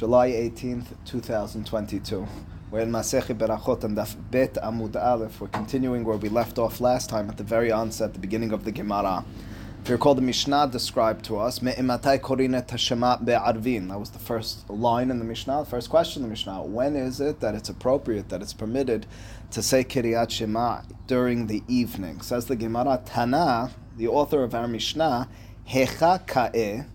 July 18th, 2022. We're in Masechet Berachot and Daf Bet Amud Aleph. We're continuing where we left off last time at the very onset, the beginning of the Gemara. If you recall, the Mishnah described to us, Me'imatai be'arvin. That was the first line in the Mishnah, the first question in the Mishnah. When is it that it's appropriate, that it's permitted to say Kiryat Shema during the evening? Says the Gemara, Tana, the author of our Mishnah, Hecha ka'eh,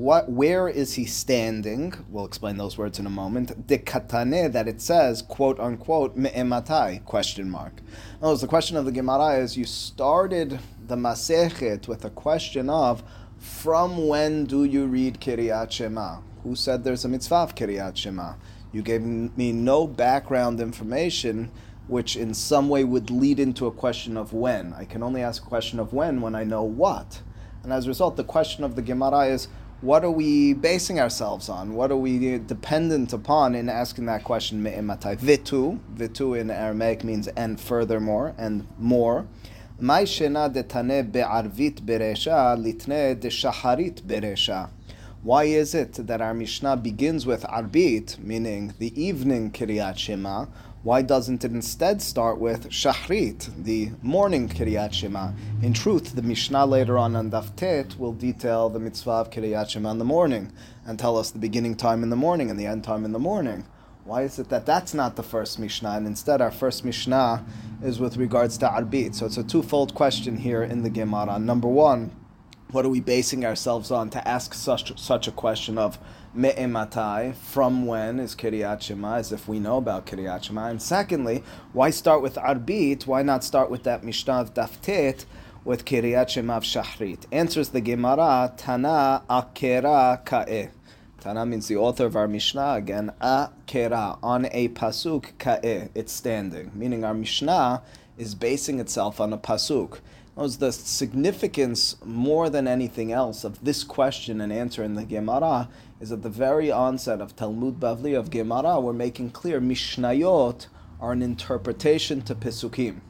what, where is he standing? We'll explain those words in a moment. De katane, that it says, quote unquote, me'ematai, question mark. Oh, the question of the Gemara is you started the Masechet with a question of, from when do you read Kiryat Shema? Who said there's a mitzvah of Kiryat Shema? You gave me no background information which in some way would lead into a question of when. I can only ask a question of when when I know what. And as a result, the question of the Gemara is, what are we basing ourselves on? What are we dependent upon in asking that question? Me'ematai. Vitu. Vitu in Aramaic means and furthermore and more. Detane be'arvit beresha litne beresha. Why is it that our Mishnah begins with arbit, meaning the evening Kiryat Shema, why doesn't it instead start with Shahrit, the morning Kiryat Shema? In truth, the Mishnah later on on Daf Tet will detail the mitzvah of Kiryat Shema in the morning and tell us the beginning time in the morning and the end time in the morning. Why is it that that's not the first Mishnah and instead our first Mishnah is with regards to Arbit? So it's a twofold question here in the Gemara. Number one, what are we basing ourselves on to ask such such a question of me'ematai, from when is Kiryat Shema, as if we know about Kiryat Shema? And secondly, why start with Arbit? Why not start with that Mishnah of Daf Tet with Kiryat Shema of Shahrit? Answers the Gemara, Tana akera ka'eh. Tana means the author of our Mishnah again, akera, on a pasuk ka'eh, it's standing, meaning our Mishnah is basing itself on a pasuk was the significance more than anything else of this question and answer in the Gemara is at the very onset of Talmud Bavli of Gemara, we're making clear Mishnayot are an interpretation to Pesukim,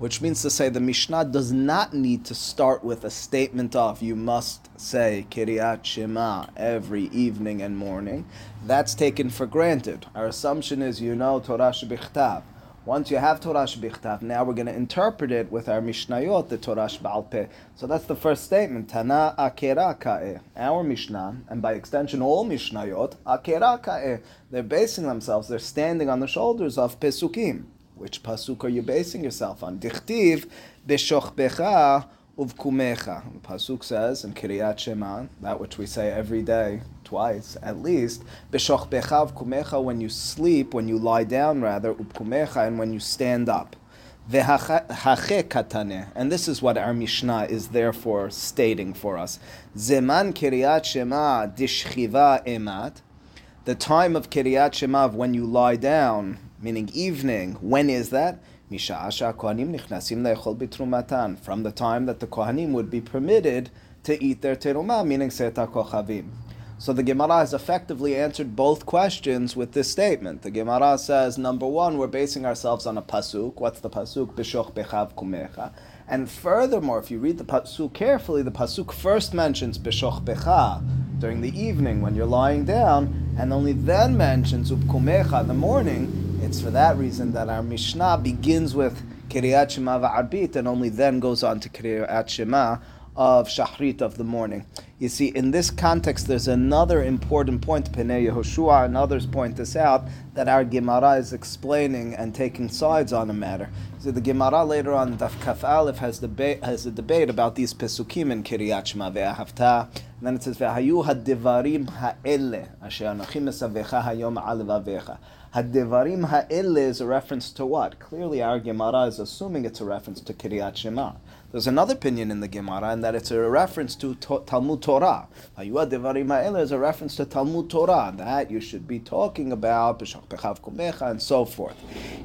which means to say the Mishnah does not need to start with a statement of you must say Kiryat Shema every evening and morning. That's taken for granted. Our assumption is you know Torah Shebichtav. Once you have Torah Shbichtav, now we're going to interpret it with our Mishnayot, the Torah Shbalpe. So that's the first statement. Tana akera ka'e. Our Mishnah, and by extension all Mishnayot, akera ka'e. They're basing themselves, they're standing on the shoulders of Pesukim. Which Pasuk are you basing yourself on? Dichtiv b'shochbecha uvkumecha. The Pasuk says in Kiryat Shema, that which we say every day, twice at least. B'shochbecha when you sleep, when you lie down rather, uvkumecha, and when you stand up. And this is what our Mishnah is therefore stating for us. Zeman Shema emat. The time of Kiryat Shema, when you lie down, meaning evening, when is that? From the time that the Kohanim would be permitted to eat their terumah, meaning Seta Kochavim. So the Gemara has effectively answered both questions with this statement. The Gemara says, number one, we're basing ourselves on a pasuk. What's the pasuk? Bishoch bechav kumecha. And furthermore, if you read the pasuk carefully, the pasuk first mentions bishoch becha during the evening when you're lying down, and only then mentions upkumecha in the morning it's for that reason that our Mishnah begins with Kiryat Shema va'arbit and only then goes on to Kiryat Shema of Shahrit of the morning. You see, in this context, there's another important point, Penei Yehoshua and others point this out, that our Gemara is explaining and taking sides on a matter. So the Gemara later on, Daf Kaf Aleph, has, debate, has a debate about these Pesukim in Kiryat Shema ve'ahavta. And then it says, ve'hayu ha'devarim ha'ele, asher anachim esavecha hayom alevavecha. Hadevarim ha'ele is a reference to what? Clearly, our Gemara is assuming it's a reference to Kiryat Shema. There's another opinion in the Gemara, and that it's a reference to, to Talmud Torah. Hayua devarim ha'ele is a reference to Talmud Torah. That you should be talking about b'shach bechav kumecha and so forth.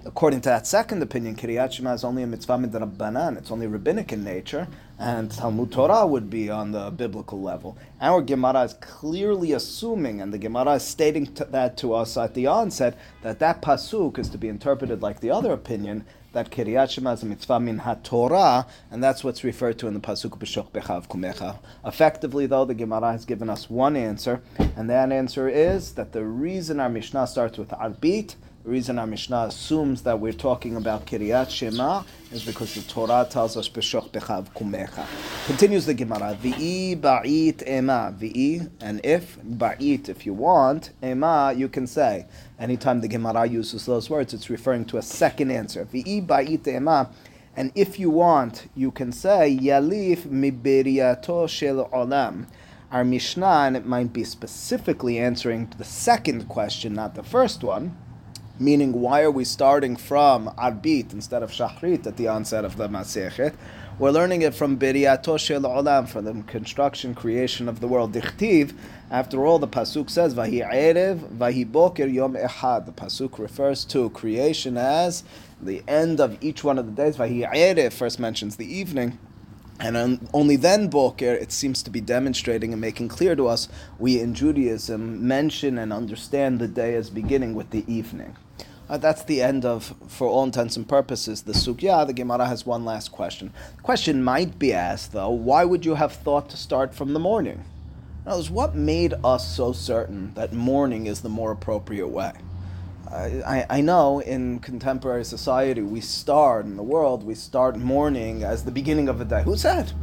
According to that second opinion, Kiryat Shema is only a mitzvah midrabbanan. It's only rabbinic in nature, and Talmud Torah would be on the biblical level. Our Gemara is clearly assuming, and the Gemara is stating that to us at the onset, that that pasuk is to be interpreted like the other opinion, that Kiryat Shema is a mitzvah min ha-Torah, and that's what's referred to in the pasuk b'shoch bechav kumecha. Effectively, though, the Gemara has given us one answer, and that answer is that the reason our Mishnah starts with arbit the reason our Mishnah assumes that we're talking about Kiryat Shema is because the Torah tells us Beshoch Bechav Kumecha. Continues the Gemara, V'i Ba'it Ema. V'i, and if, Ba'it, if you want, Ema, you can say. Anytime the Gemara uses those words, it's referring to a second answer. V'i Ba'it Ema. And if you want, you can say, Yalif Mibiriyato Shel Olam. Our Mishnah, and it might be specifically answering the second question, not the first one meaning why are we starting from Arbit instead of Shachrit at the onset of the Masechet? We're learning it from Biriyato Shel Olam, from the construction, creation of the world. Dichtiv, after all, the Pasuk says, Vahi Erev, Vahi Boker Yom Echad. The Pasuk refers to creation as the end of each one of the days. Vahi Erev first mentions the evening. And only then, Boker, it seems to be demonstrating and making clear to us, we in Judaism mention and understand the day as beginning with the evening. Uh, that's the end of, for all intents and purposes, the sugya. The Gemara has one last question. The question might be asked, though, why would you have thought to start from the morning? In other words, what made us so certain that morning is the more appropriate way? I, I know in contemporary society we start in the world we start morning as the beginning of a day. Who said?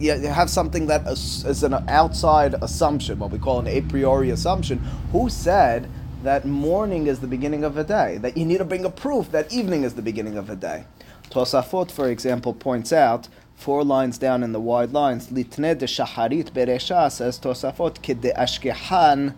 You have something that is an outside assumption, what we call an a priori assumption. Who said that morning is the beginning of a day, that you need to bring a proof that evening is the beginning of a day. Tosafot, for example, points out four lines down in the wide lines, Litne de Shaharit Beresha says Tosafot kide ashkehan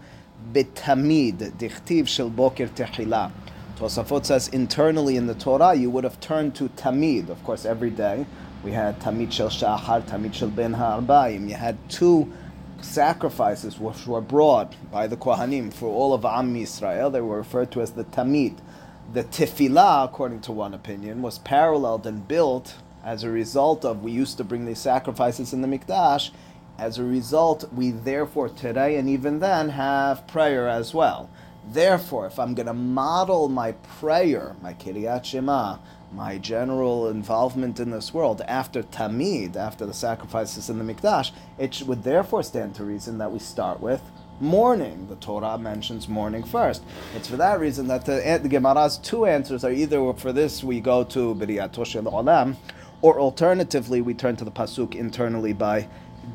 betamid dichtiv shel boker tehila. Tosafot says internally in the Torah you would have turned to tamid, of course, every day. We had tamid shel shahar, tamid shel ben ha'arbaim. You had two sacrifices which were brought by the Kohanim for all of Am Yisrael, they were referred to as the Tamid. The Tefillah, according to one opinion, was paralleled and built as a result of we used to bring these sacrifices in the Mikdash. As a result, we therefore today and even then have prayer as well. Therefore, if I'm going to model my prayer, my Kiryat Shema, my general involvement in this world after Tamid, after the sacrifices in the Mikdash, it would therefore stand to reason that we start with morning. The Torah mentions morning first. It's for that reason that the, the Gemara's two answers are either for this we go to B'riyato Shel Olam, or alternatively we turn to the Pasuk internally by uh,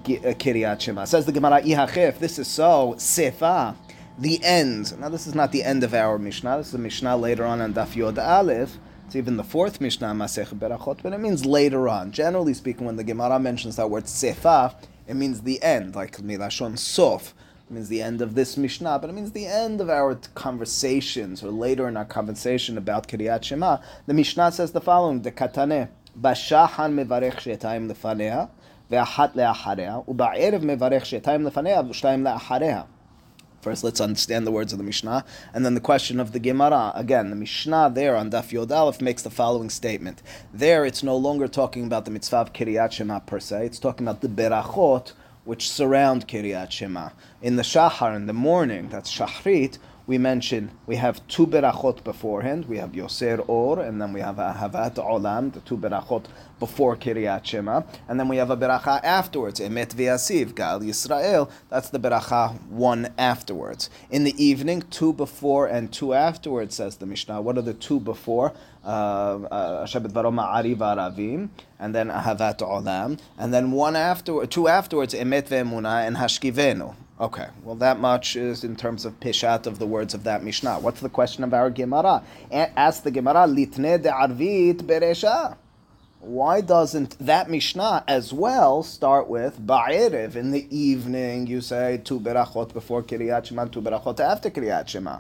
Kiryat Shema. Says the Gemara, if this is so, Sefa, the end. Now this is not the end of our Mishnah, this is a Mishnah later on in Daf Yod Aleph, it's even the fourth Mishnah Masech Berachot, but it means later on. Generally speaking, when the Gemara mentions that word sefa, it means the end, like milashon sof. It means the end of this Mishnah, but it means the end of our conversations, or later in our conversation about Kiryat Shema. The Mishnah says the following: The katane bashahan mevarech shetayim lefanea, ve'achat le'acharea, u'ba'erev mevarech shetayim lefanea, v'shtayim le'acharea. First, let's understand the words of the Mishnah, and then the question of the Gemara. Again, the Mishnah there on Daf Yod Aleph makes the following statement. There, it's no longer talking about the mitzvah of Kiryat Shema per se. It's talking about the berachot which surround Kiryat Shema. In the Shahar, in the morning, that's Shachrit, we mention we have two berachot beforehand. We have Yoser Or, and then we have Havat Olam, the two berachot before Kiryat Shema, and then we have a beracha afterwards. Emet V'Yasiv, Gal Yisrael. That's the beracha one afterwards. In the evening, two before and two afterwards, says the Mishnah. What are the two before? Uh, uh, Shabbat Varoma Ari Varavim, and then Ahavat Olam, and then one after, two afterwards, Emet Ve'emuna and Hashkivenu. Okay, well, that much is in terms of pishat of the words of that Mishnah. What's the question of our Gemara? Ask the Gemara, litne de arvit beresha. Why doesn't that Mishnah as well start with ba'erev in the evening? You say two berachot before Kiryat Shema, two berachot after Kiryat Shema.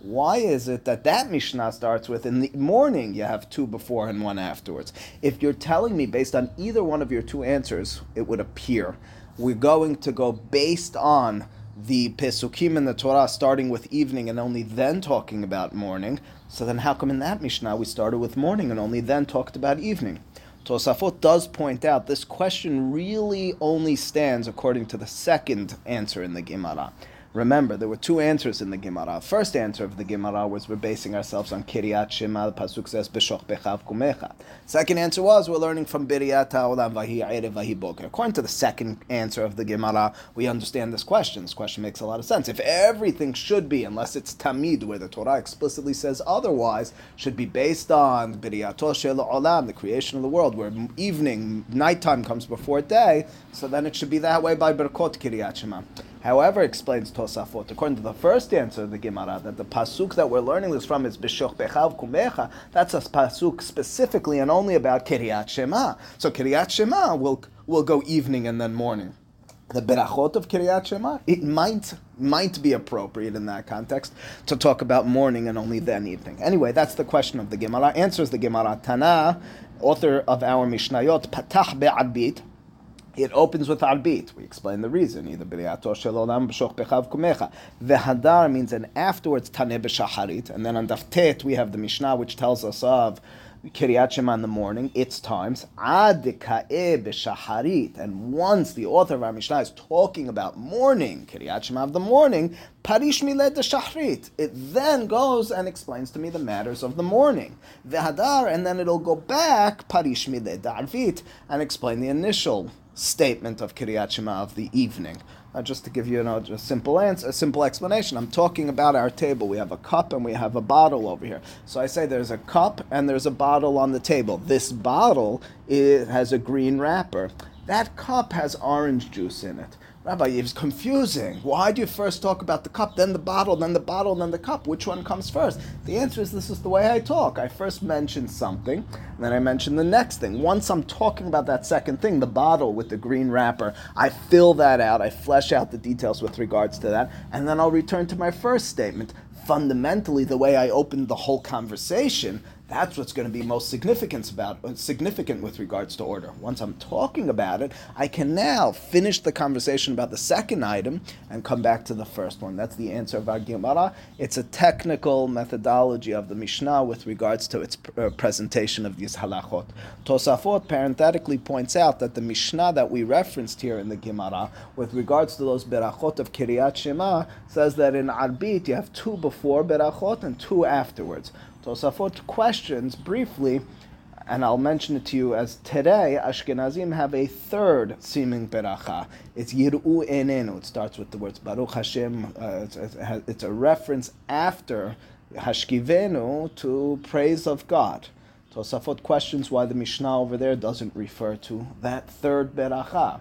Why is it that that Mishnah starts with in the morning you have two before and one afterwards? If you're telling me based on either one of your two answers, it would appear we're going to go based on the Pesukim in the Torah starting with evening and only then talking about morning. So then how come in that Mishnah we started with morning and only then talked about evening? Tosafot does point out this question really only stands according to the second answer in the Gemara. Remember, there were two answers in the Gemara. First answer of the Gemara was we're basing ourselves on Kiryat Shema. The pasuk says B'shoch Bechav Kumecha. Second answer was we're learning from Biriyat Ha'olam Vahi Erev Vahi Boker. According to the second answer of the Gemara, we understand this question. This question makes a lot of sense. If everything should be, unless it's Tamid, where the Torah explicitly says otherwise, should be based on Biriyat Shel Olam, the creation of the world, where evening, nighttime comes before day, so then it should be that way by Berkot Kiryat Shema. However, explains Tosafot, according to the first answer of the Gemara, that the pasuk that we're learning this from is B'shoch Bechav Kumecha. That's a pasuk specifically and only about Kiryat Shema. So Kiryat Shema will will go evening and then morning. The berachot of Kiryat Shema, it might might be appropriate in that context to talk about morning and only then evening. Anyway, that's the question of the Gemara. Answers the Gemara. Tana, author of our Mishnayot, Patach Be'arbit, it opens with arbit. We explain the reason. V'hadar means and afterwards taneh b'shacharit. And then on daf Tet we have the Mishnah which tells us of Kiryat Shema in the morning, its times, ad b'shacharit. And once the author of our Mishnah is talking about morning, Kiryat Shema of the morning, parish miled shachrit. It then goes and explains to me the matters of the morning. V'hadar, and then it'll go back, parish miled arvit, and explain the initial statement of Kiryat Shema of the evening. Uh, just to give you, a simple answer, a simple explanation. I'm talking about our table. We have a cup and we have a bottle over here. So I say there's a cup and there's a bottle on the table. This bottle has a green wrapper. That cup has orange juice in it. Rabbi, it's confusing. Why do you first talk about the cup, then the bottle, then the bottle, then the cup? Which one comes first? The answer is this is the way I talk. I first mention something, and then I mention the next thing. Once I'm talking about that second thing, the bottle with the green wrapper, I fill that out, I flesh out the details with regards to that, and then I'll return to my first statement. Fundamentally, the way I opened the whole conversation, that's what's going to be most significant about uh, significant with regards to order. Once I'm talking about it, I can now finish the conversation about the second item and come back to the first one. That's the answer of our Gemara. It's a technical methodology of the Mishnah with regards to its uh, presentation of these halachot. Tosafot parenthetically points out that the Mishnah that we referenced here in the Gemara with regards to those berachot of Kiryat Shema says that in Arbit you have two before berachot and two afterwards. Tosafot questions briefly, and I'll mention it to you as today Ashkenazim have a third seeming beracha. It's Yiru Enenu. It starts with the words Baruch Hashem. Uh, it's, it's, a reference after Hashkivenu to praise of God. Tosafot questions why the Mishnah over there doesn't refer to that third beracha.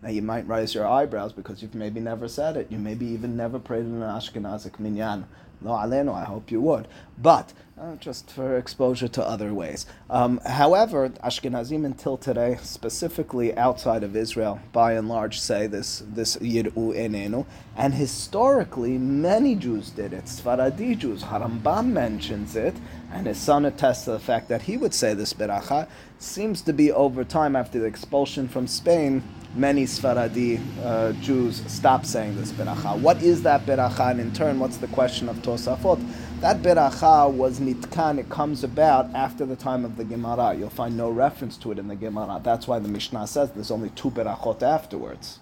Now you might raise your eyebrows because you've maybe never said it. You maybe even never prayed in an Ashkenazic minyan. Lo aleno, I hope you would. But uh, just for exposure to other ways. Um, however, Ashkenazim until today, specifically outside of Israel, by and large say this this Yir'u Enenu, and historically many Jews did it. Sfaradi Jews, Harambam mentions it, and his son attests to the fact that he would say this beracha. Seems to be over time after the expulsion from Spain, many Sfaradi uh, Jews stopped saying this beracha. What is that beracha, and in turn, what's the question of Tosafot? That beracha was nitkan. It comes about after the time of the Gemara. You'll find no reference to it in the Gemara. That's why the Mishnah says there's only two berachot afterwards.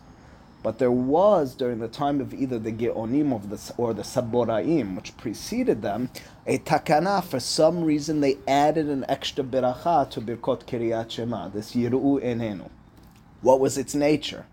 But there was during the time of either the Geonim of the, or the Saboraim, which preceded them, a takana. For some reason, they added an extra beracha to Birkot Kiryat Shema, this Yiru Enenu. What was its nature?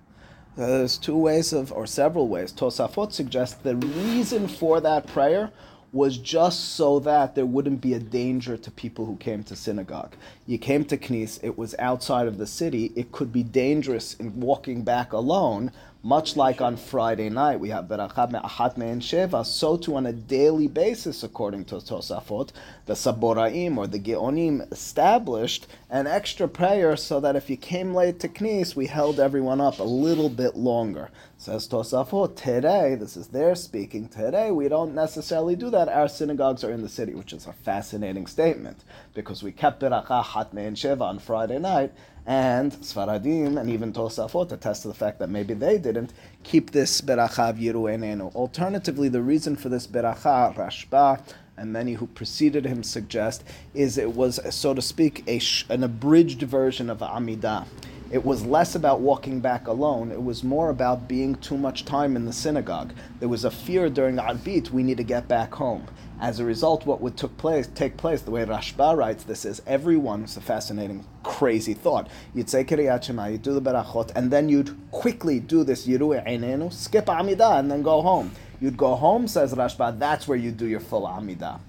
There's two ways of, or several ways. Tosafot suggests the reason for that prayer was just so that there wouldn't be a danger to people who came to synagogue. You came to Knis, it was outside of the city, it could be dangerous in walking back alone, much like on Friday night, we have Berachat Me'achat Me'en Sheva, so too on a daily basis, according to Tosafot, the Saboraim or the Geonim established an extra prayer so that if you came late to Knis, we held everyone up a little bit longer. Says Tosafot, today, this is their speaking, today we don't necessarily do that. Our synagogues are in the city, which is a fascinating statement, because we kept Berachat Me'en Sheva on Friday night, and Sfaradim and even Tosafot attest to the fact that maybe they didn't keep this beracha of Yiru Enenu. Alternatively, the reason for this beracha, Rashba, and many who preceded him suggest, is it was, so to speak, a an abridged version of Amidah. it was less about walking back alone. It was more about being too much time in the synagogue. There was a fear during Arbit, we need to get back home. As a result, what would took place, take place, the way Rashba writes this is everyone, it's a fascinating, crazy thought. You'd say Kiryat Shema, you'd do the Berachot, and then you'd quickly do this Yiru Einenu, skip Amidah, and then go home. You'd go home, says Rashba, that's where you do your full Amidah.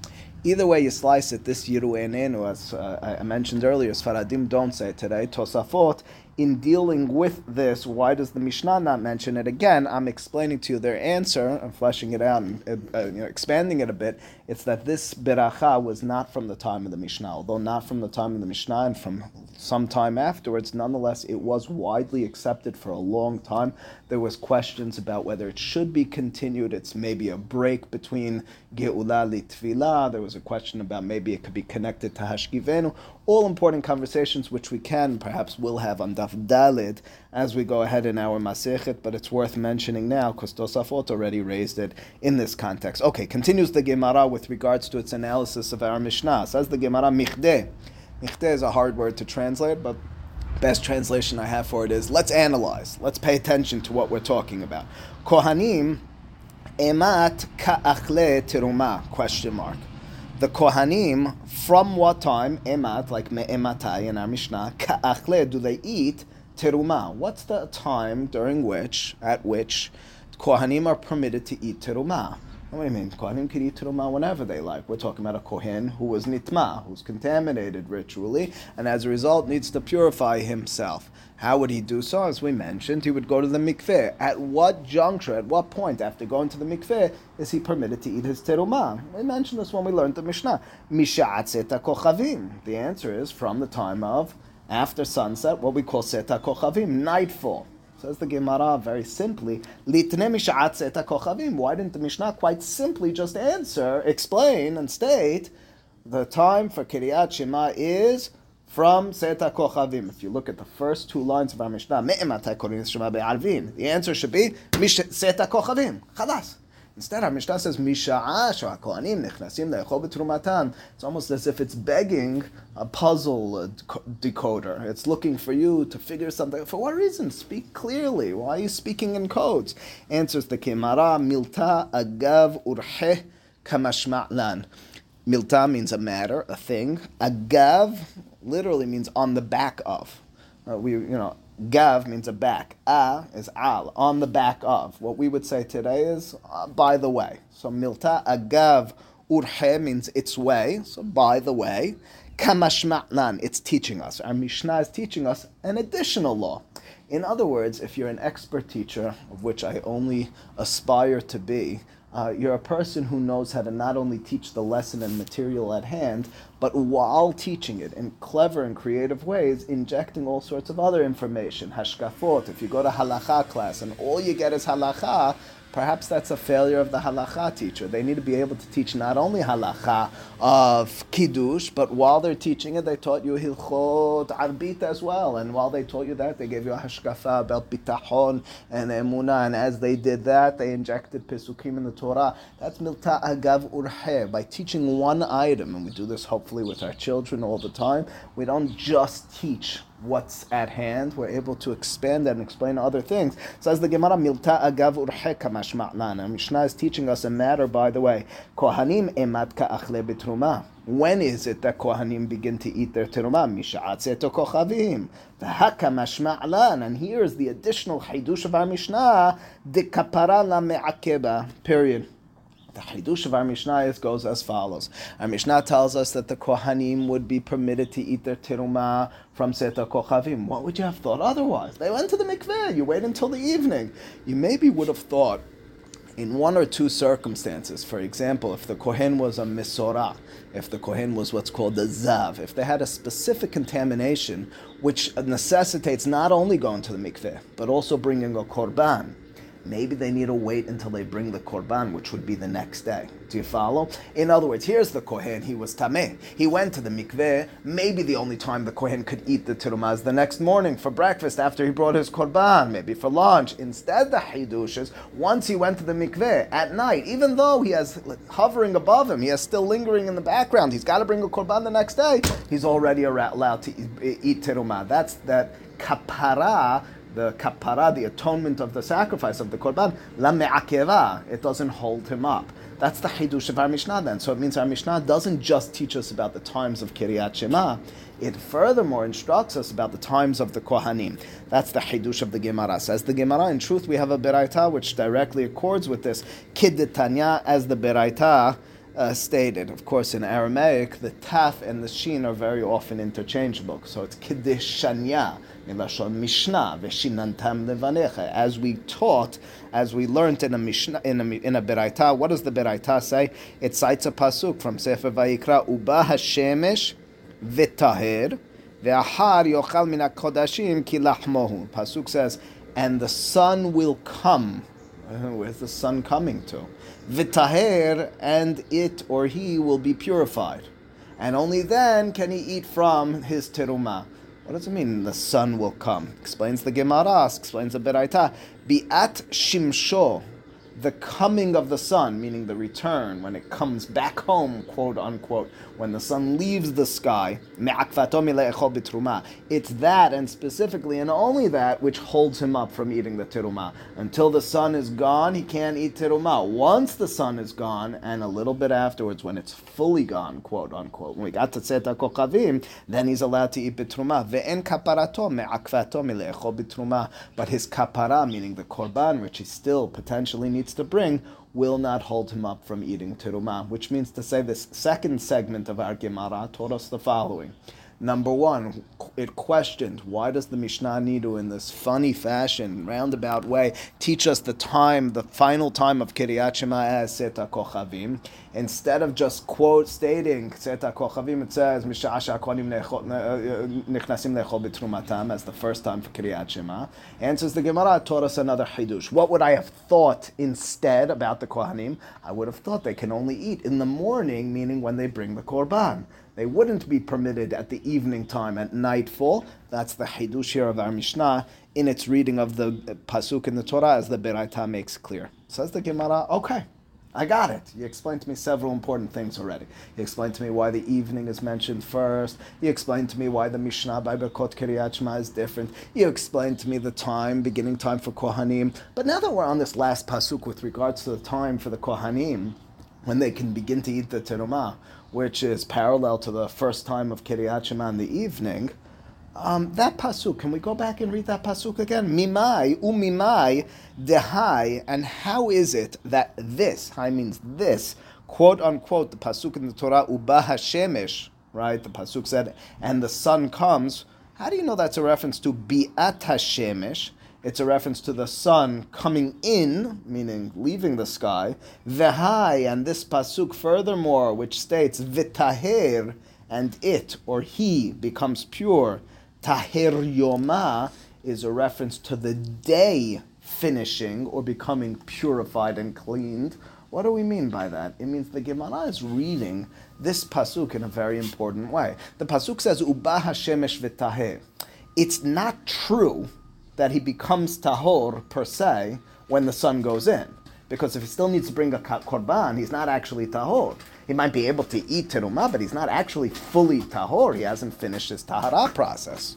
Either way you slice it, this Yiru Einenu, as uh, I mentioned earlier, Sfaradim don't say today, Tosafot, in dealing with this, why does the Mishnah not mention it again? I'm explaining to you their answer, I'm fleshing it out and uh, you know, expanding it a bit. It's that this beracha was not from the time of the Mishnah, although not from the time of the Mishnah and from some time afterwards. Nonetheless, it was widely accepted for a long time. There was questions about whether it should be continued. It's maybe a break between Geula Litvilah. There was a question about maybe it could be connected to Hashkivenu. All important conversations which we can, perhaps will have on Daf Dalid as we go ahead in our Masechet, but it's worth mentioning now because Tosafot already raised it in this context. Okay, continues the Gemara with regards to its analysis of our Mishnah. Says the Gemara, Michde. Michde is a hard word to translate, but best translation I have for it is let's analyze, let's pay attention to what we're talking about. Kohanim emat ka'achle teruma, question mark. The Kohanim, from what time, emat, like me'ematai in our Mishnah, ka'achle, do they eat teruma? What's the time during which, at which, Kohanim are permitted to eat teruma? What do you mean? Kohanim can eat teruma whenever they like. We're talking about a kohen who was nitma, who's contaminated ritually, and as a result needs to purify himself. How would he do so? As we mentioned, he would go to the mikveh. At what juncture, at what point after going to the mikveh, is he permitted to eat his teruma? We mentioned this when we learned the Mishnah. Misha'at seta kochavim. The answer is from the time of after sunset, what we call seta kochavim, nightfall. Says the Gemara very simply. Why didn't the Mishnah quite simply just answer, explain, and state the time for Kiryat Shema is from Seta Kochavim. If you look at the first two lines of our Mishnah, the answer should be Seta Kochavim. Chalas. Instead, our Mishnah says, Misha'ah kohanim nechnasim le'echol b'trumatan. It's almost as if it's begging a puzzle a decoder. It's looking for you to figure something. For what reason? Speak clearly. Why are you speaking in codes? Answers the Gemara, Milta agav urhe kamashma'lan. Milta means a matter, a thing. Agav literally means on the back of. Uh, we, you know, Gav means a back. A is al, on the back of. What we would say today is uh, by the way. So milta agav urhe means its way. So by the way. Kamashma'nan, it's teaching us. Our Mishnah is teaching us an additional law. In other words, if you're an expert teacher, of which I only aspire to be, uh, you're a person who knows how to not only teach the lesson and material at hand, but while teaching it in clever and creative ways, injecting all sorts of other information. Hashkafot, if you go to halacha class and all you get is halacha, Perhaps that's a failure of the halacha teacher. They need to be able to teach not only halacha of kiddush, but while they're teaching it, they taught you hilchot arbit as well. And while they taught you that, they gave you a hashkafa about bitachon and emuna. And as they did that, they injected pesukim in the Torah. That's milta agav urhe. By teaching one item, and we do this hopefully with our children all the time, we don't just teach what's at hand. We're able to expand and explain other things. So as the Gemara, Milta agav urheka mashma'lana. Mishnah is teaching us a matter, by the way. Kohanim emat ka'achle betruma. When is it that Kohanim begin to eat their teruma? Misha'at seto kochavim. V'haka mashma'lan. And here is the additional hidush of our Mishnah, de kapara la me'akeba. Period. The Hidush of our Mishnah goes as follows. Our Mishnah tells us that the Kohanim would be permitted to eat their teruma from Seta Kochavim. What would you have thought otherwise? They went to the mikveh. You wait until the evening. You maybe would have thought in one or two circumstances, for example, if the Kohen was a Metzora, if the Kohen was what's called a Zav, if they had a specific contamination which necessitates not only going to the mikveh, but also bringing a Korban, maybe they need to wait until they bring the korban, which would be the next day. Do you follow? In other words, here's the kohen. He was tameh. He went to the mikveh. Maybe the only time the kohen could eat the terumah the next morning for breakfast after he brought his korban, maybe for lunch. Instead, the hidush is once he went to the mikveh at night, even though he has hovering above him, he has still lingering in the background. He's got to bring a korban the next day. He's already allowed to eat terumah. That's that kapara the kapara, the atonement of the sacrifice of the korban, la me'akeva, it doesn't hold him up. That's the hidush of our Mishnah then. So it means our Mishnah doesn't just teach us about the times of Kiryat Shema, it furthermore instructs us about the times of the Kohanim. That's the hidush of the Gemara. Says the Gemara, in truth we have a Beraita which directly accords with this, Kiddetanya, as the Beraita uh, stated. Of course, in Aramaic, the taf and the shin are very often interchangeable. So it's Kiddeshanya milashon Mishnah v'shinantam levanecha. As we taught, as we learned in a Mishnah, in a, in a Beraita, what does the Beraita say? It cites a pasuk from Sefer Vayikra, Uba Hashemesh v'taher ve'ahar yochal min kodashim ki lachmohu. Pasuk says, and the sun will come. Where's the sun coming to? V'taher, and it or he will be purified. And only then can he eat from his terumah. What does it mean? The sun will come. Explains the Gemara, explains the Beraita. Bi'at shimsho the coming of the sun, meaning the return, when it comes back home, quote unquote, when the sun leaves the sky, it's that and specifically and only that which holds him up from eating the tiruma. Until the sun is gone, he can't eat tiruma. Once the sun is gone, and a little bit afterwards, when it's fully gone, quote unquote, when we got to Tzeta Kokavim, then he's allowed to eat bitruma. But his kapara, meaning the korban, which he still potentially needs needs to bring will not hold him up from eating terumah, which means to say this second segment of our Gemara taught us the following. Number one, it questioned why does the Mishnah need to, in this funny fashion, roundabout way, teach us the time, the final time of Kiryat Shema as Seta Kochavim, instead of just quote stating Seta Kochavim, it says Konim uh, Nichnasim Lechol Bitrumatam as the first time for Kiryat Shema. Answers the Gemara taught us another Hidush. What would I have thought instead about the Kohanim? I would have thought they can only eat in the morning, meaning when they bring the Korban. They wouldn't be permitted at the evening time, at nightfall. That's the Hidush here of our Mishnah in its reading of the Pasuk in the Torah, as the Beraita makes clear. Says the Gemara, okay, I got it. You explained to me several important things already. You explained to me why the evening is mentioned first. You explained to me why the Mishnah by Berkot Kiryat is different. You explained to me the time, beginning time for Kohanim. But now that we're on this last pasuk with regards to the time for the Kohanim, when they can begin to eat the terumah, which is parallel to the first time of Kiryat in the evening, um, that pasuk, can we go back and read that pasuk again? Mimai, umimai, dehai, and how is it that this, hai means this, quote unquote, the pasuk in the Torah, uba hashemesh, right? The pasuk said, and the sun comes. How do you know that's a reference to bi'at hashemesh? It's a reference to the sun coming in, meaning leaving the sky. Vehai, and this pasuk furthermore, which states vitaher, and it or he becomes pure. Taher yoma is a reference to the day finishing or becoming purified and cleaned. What do we mean by that? It means the Gemara is reading this pasuk in a very important way. The pasuk says Uba Hashemesh v'taheh. It's not true that he becomes tahor per se when the sun goes in. Because if he still needs to bring a korban, he's not actually tahor. He might be able to eat terumah, but he's not actually fully tahor. He hasn't finished his tahara process.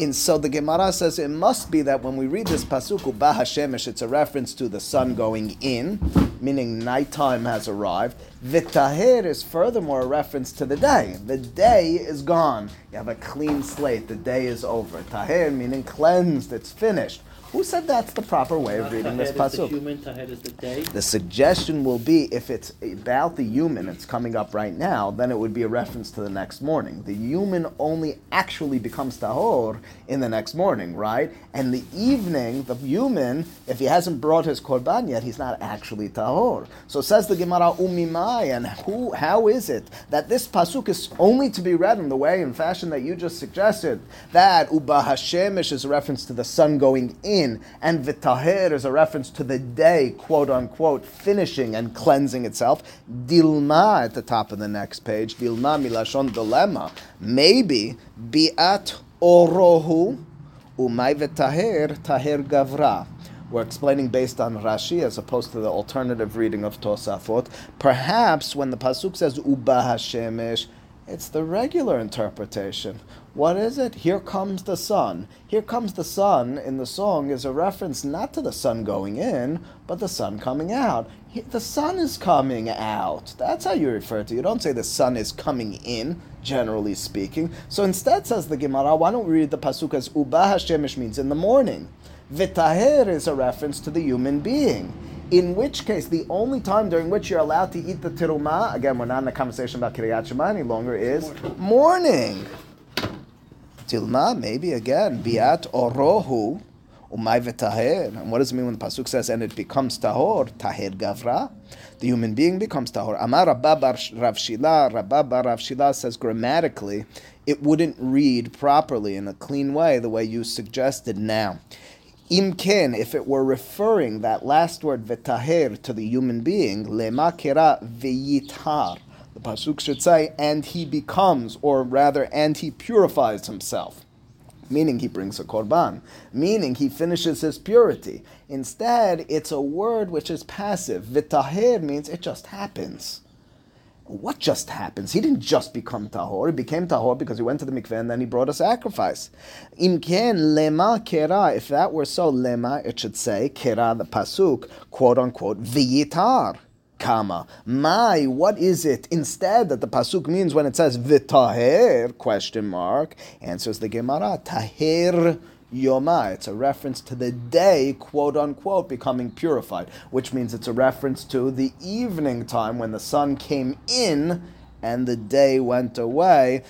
And so the Gemara says it must be that when we read this pasuk, Bahashemesh, it's a reference to the sun going in, meaning nighttime has arrived. V'taher is furthermore a reference to the day. The day is gone. You have a clean slate. The day is over. Taher meaning cleansed. It's finished. Who said that's the proper way of reading this pasuk? The, the suggestion will be if it's about the human, it's coming up right now, then it would be a reference to the next morning. The human only actually becomes tahor in the next morning, right? And the evening, the human, if he hasn't brought his korban yet, he's not actually tahor. So says the Gemara umimai, and who? How is it that this pasuk is only to be read in the way and fashion that you just suggested? That uba hashemish is a reference to the sun going in in, and vitaher is a reference to the day, quote unquote, finishing and cleansing itself. Dilma at the top of the next page, dilma milashon dilemma. Maybe biat orohu umay vitaher taher gavra. We're explaining based on Rashi as opposed to the alternative reading of Tosafot. Perhaps when the pasuk says Uba Hashemesh, it's the regular interpretation. What is it? Here comes the sun. Here comes the sun in the song is a reference not to the sun going in, but the sun coming out. The sun is coming out. That's how you refer to it. You don't say the sun is coming in, generally speaking. So instead, says the Gemara, why don't we read the pasuk as Uba Hashemesh means in the morning. Vitaher is a reference to the human being. In which case, the only time during which you're allowed to eat the teruma, again, we're not in a conversation about Kiryat Shema any longer, is morning. Tilma, maybe again, biat orohu, umay v'taher. And what does it mean when the pasuk says, and it becomes tahor, taher gavra? The human being becomes tahor. Amar Rabba Rav Shila, Rabba Rav Shila says grammatically, it wouldn't read properly in a clean way the way you suggested now. Imken, if it were referring that last word vetaher to the human being, lema kera veyitar. The pasuk should say, and he becomes, or rather, and he purifies himself. Meaning he brings a korban, meaning he finishes his purity. Instead, it's a word which is passive. Vitaher means it just happens what just happens? He didn't just become tahor. He became tahor because he went to the mikveh and then he brought a sacrifice. Imken lema kera. If that were so, lema it should say kera the pasuk quote unquote viyitar. Kama. My, what is it instead that the pasuk means when it says vitaher question mark? Answers the Gemara tahir Yoma. It's a reference to the day, quote unquote, becoming purified, which means it's a reference to the evening time when the sun came in and the day went away.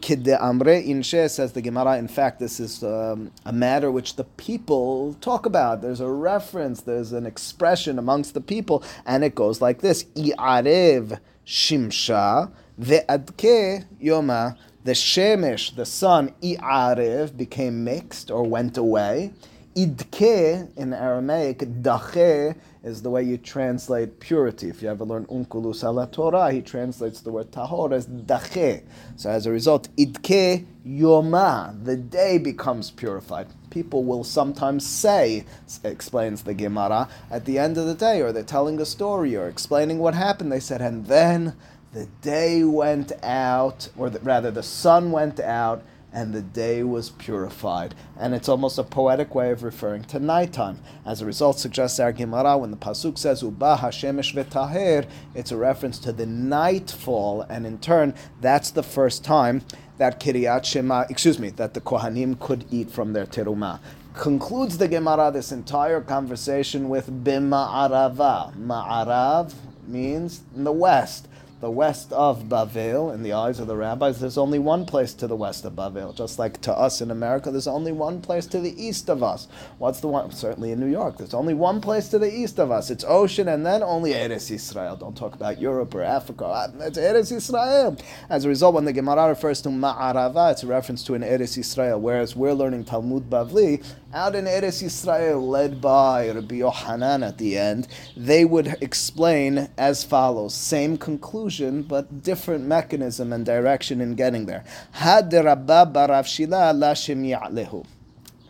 Kidde Amre Inshe says the Gemara, in fact, this is um, a matter which the people talk about. There's a reference, there's an expression amongst the people, and it goes like this I'arev Shimsha Ve'adke Yoma the shemesh, the sun, i'arev, became mixed or went away. Idke in Aramaic, dache is the way you translate purity. If you ever learn Onkelos ala Torah, he translates the word tahor as dache. So as a result, idke yoma, the day becomes purified. People will sometimes say, explains the Gemara, at the end of the day, or they're telling a story or explaining what happened, they said, and then the day went out, or the, rather, the sun went out, and the day was purified. And it's almost a poetic way of referring to nighttime. As a result, suggests our Gemara, when the Pasuk says, Uba Hashemesh v'taher, it's a reference to the nightfall, and in turn, that's the first time that Kiryat Shema, excuse me, that the Kohanim could eat from their terumah concludes the Gemara this entire conversation with bima'arava. Ma'arav means in the west the west of Bavel, in the eyes of the rabbis, there's only one place to the west of Bavel. Just like to us in America, there's only one place to the east of us. What's the one? Certainly in New York, there's only one place to the east of us. It's ocean and then only Eretz Israel. Don't talk about Europe or Africa. It's Eretz Israel. As a result, when the Gemara refers to Ma'arava, it's a reference to an Eretz Israel, whereas we're learning Talmud Bavli, out in Eretz Israel, led by Rabbi Yohanan at the end, they would explain as follows. Same conclusion conclusion, but different mechanism and direction in getting there. Had Rabba bar Rav Shila Lashim Ya'lehu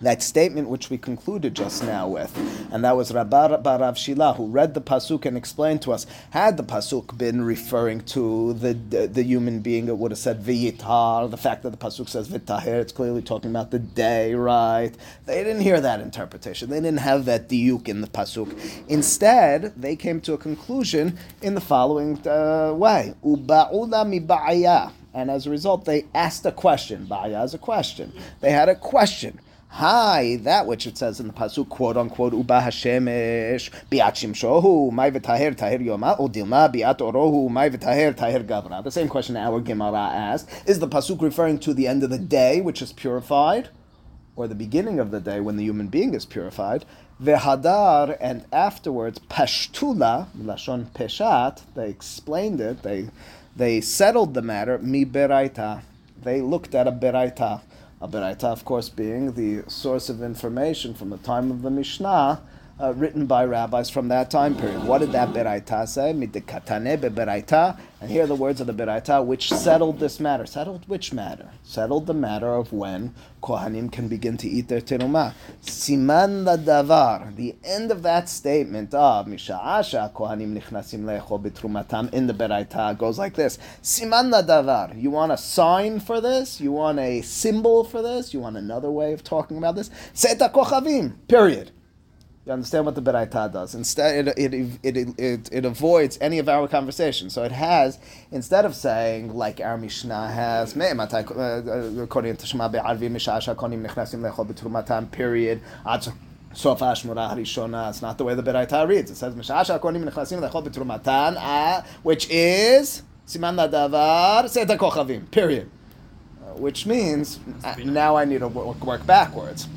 that statement which we concluded just now with, and that was Rabba bar Rav Shila who read the pasuk and explained to us. Had the pasuk been referring to the, the, the human being, it would have said viyitar. The fact that the pasuk says vitaher, it's clearly talking about the day, right? They didn't hear that interpretation. They didn't have that diuk in the pasuk. Instead, they came to a conclusion in the following uh, way: Uba'ula mi and as a result, they asked a question. Ba'aya is a question. They had a question. Hi, that which it says in the pasuk, quote unquote, uba hashemesh biat shimshohu may v'taher taher yoma udilma biat orohu may v'taher taher gavra. The same question our Gemara asked: Is the pasuk referring to the end of the day, which is purified, or the beginning of the day when the human being is purified? Vehadar and afterwards pashtula lashon peshat. They explained it. They they settled the matter mi beraita. They looked at a beraita beraita, of course, being the source of information from the time of the Mishnah uh, written by rabbis from that time period. What did that beraita say? Midikatane beraita. And here are the words of the beraita, which settled this matter. Settled which matter? Settled the matter of when kohanim can begin to eat their terumah. Siman davar. The end of that statement of misha'asha kohanim nichnasim le'echol betrumatam in the beraita goes like this. Siman davar. You want a sign for this? You want a symbol for this? You want another way of talking about this? Seta kochavim. Period. You understand what the Beraita does. Instead, it, it, it, it, it avoids any of our conversation. So it has, instead of saying, like our Mishnah has, according to Shema Be'arvi Mishasha Konim Nechnasim Lechol B'Trumatam, period, Sof Ashmura Harishona. It's not the way the Beraita reads. It says, Mishasha Konim Nechnasim Lechol B'Trumatan, which is, Siman Davar, Seta Kochavim, period. Uh, which means, uh, now I need to work, work backwards.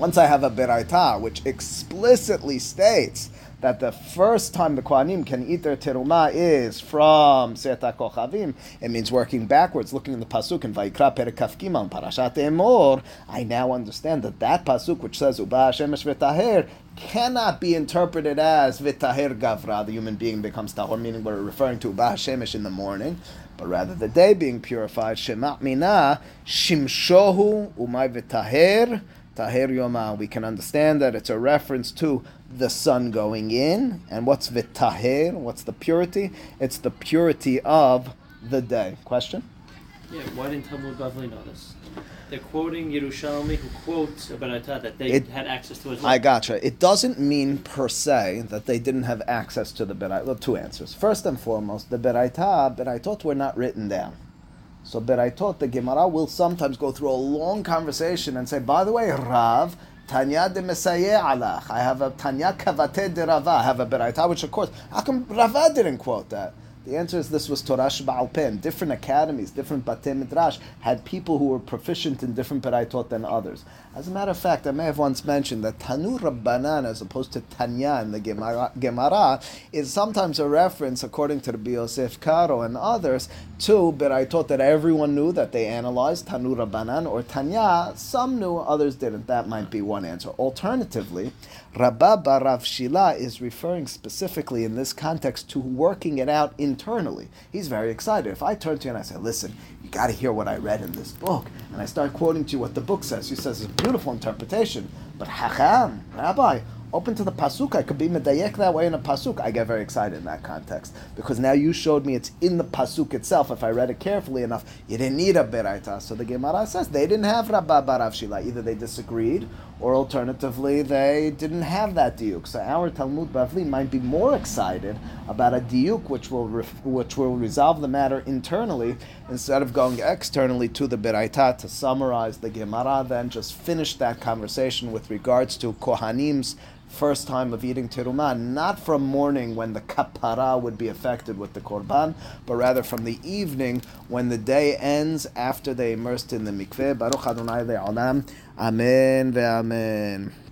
Once I have a beraita, which explicitly states that the first time the Kohanim can eat their teruma is from Seta Kochavim, it means working backwards, looking in the pasuk in Vaikra Perekaf on Parashat Emor. I now understand that that pasuk which says Uba Shemesh V'Taher cannot be interpreted as V'Taher Gavra, the human being becomes tahor, meaning we're referring to Uba Shemesh in the morning, but rather the day being purified. Shema Mina Shimshohu Umay V'Taher. Taher Yoma, we can understand that it's a reference to the sun going in. And what's vitaher? What's the purity? It's the purity of the day. Question? Yeah, why didn't Talmud Bavli know this? They're quoting Yerushalmi, who quotes about that they it, had access to as well. I gotcha. It doesn't mean per se that they didn't have access to the Beraita. Well, two answers. First and foremost, the Beraita, Beraitot were not written down. So Beraitot, the Gemara will sometimes go through a long conversation and say, by the way, Rav, Tanya de Mesaye alach. I have a Tanya kavate de Rava. I have a Beraita, which of course, how come Rava didn't quote that? The answer is this was Torah Shba'al Pen. Different academies, different Batei Midrash had people who were proficient in different Beraitot than others. As a matter of fact, I may have once mentioned that Tanu Rabbanan, as opposed to Tanya in the Gemara, Gemara, is sometimes a reference, according to the Yosef Karo and others, to Beraitot that everyone knew that they analyzed, Tanu Rabbanan, or Tanya, some knew, others didn't. That might be one answer. Alternatively, Rabba bar Rav Shila is referring specifically in this context to working it out internally. He's very excited. If I turn to you and I say, listen, you got to hear what I read in this book, and I start quoting to you what the book says, he says it's a beautiful interpretation, but Hacham, Rabbi, open to the pasuk. I could be medayek that way in a pasuk. I get very excited in that context because now you showed me it's in the pasuk itself. If I read it carefully enough, you didn't need a beraita. So the Gemara says they didn't have Rabba bar Rav Shila. Either they disagreed, or alternatively they didn't have that diuk. So our Talmud Bavli might be more excited about a diuk which will ref, which will resolve the matter internally instead of going externally to the beraita to summarize the Gemara. Then just finish that conversation with regards to kohanim's first time of eating terumah, not from morning when the kapara would be affected with the korban, but rather from the evening when the day ends after they immersed in the mikveh. Baruch Adonai le'olam. Amen, wer Amen.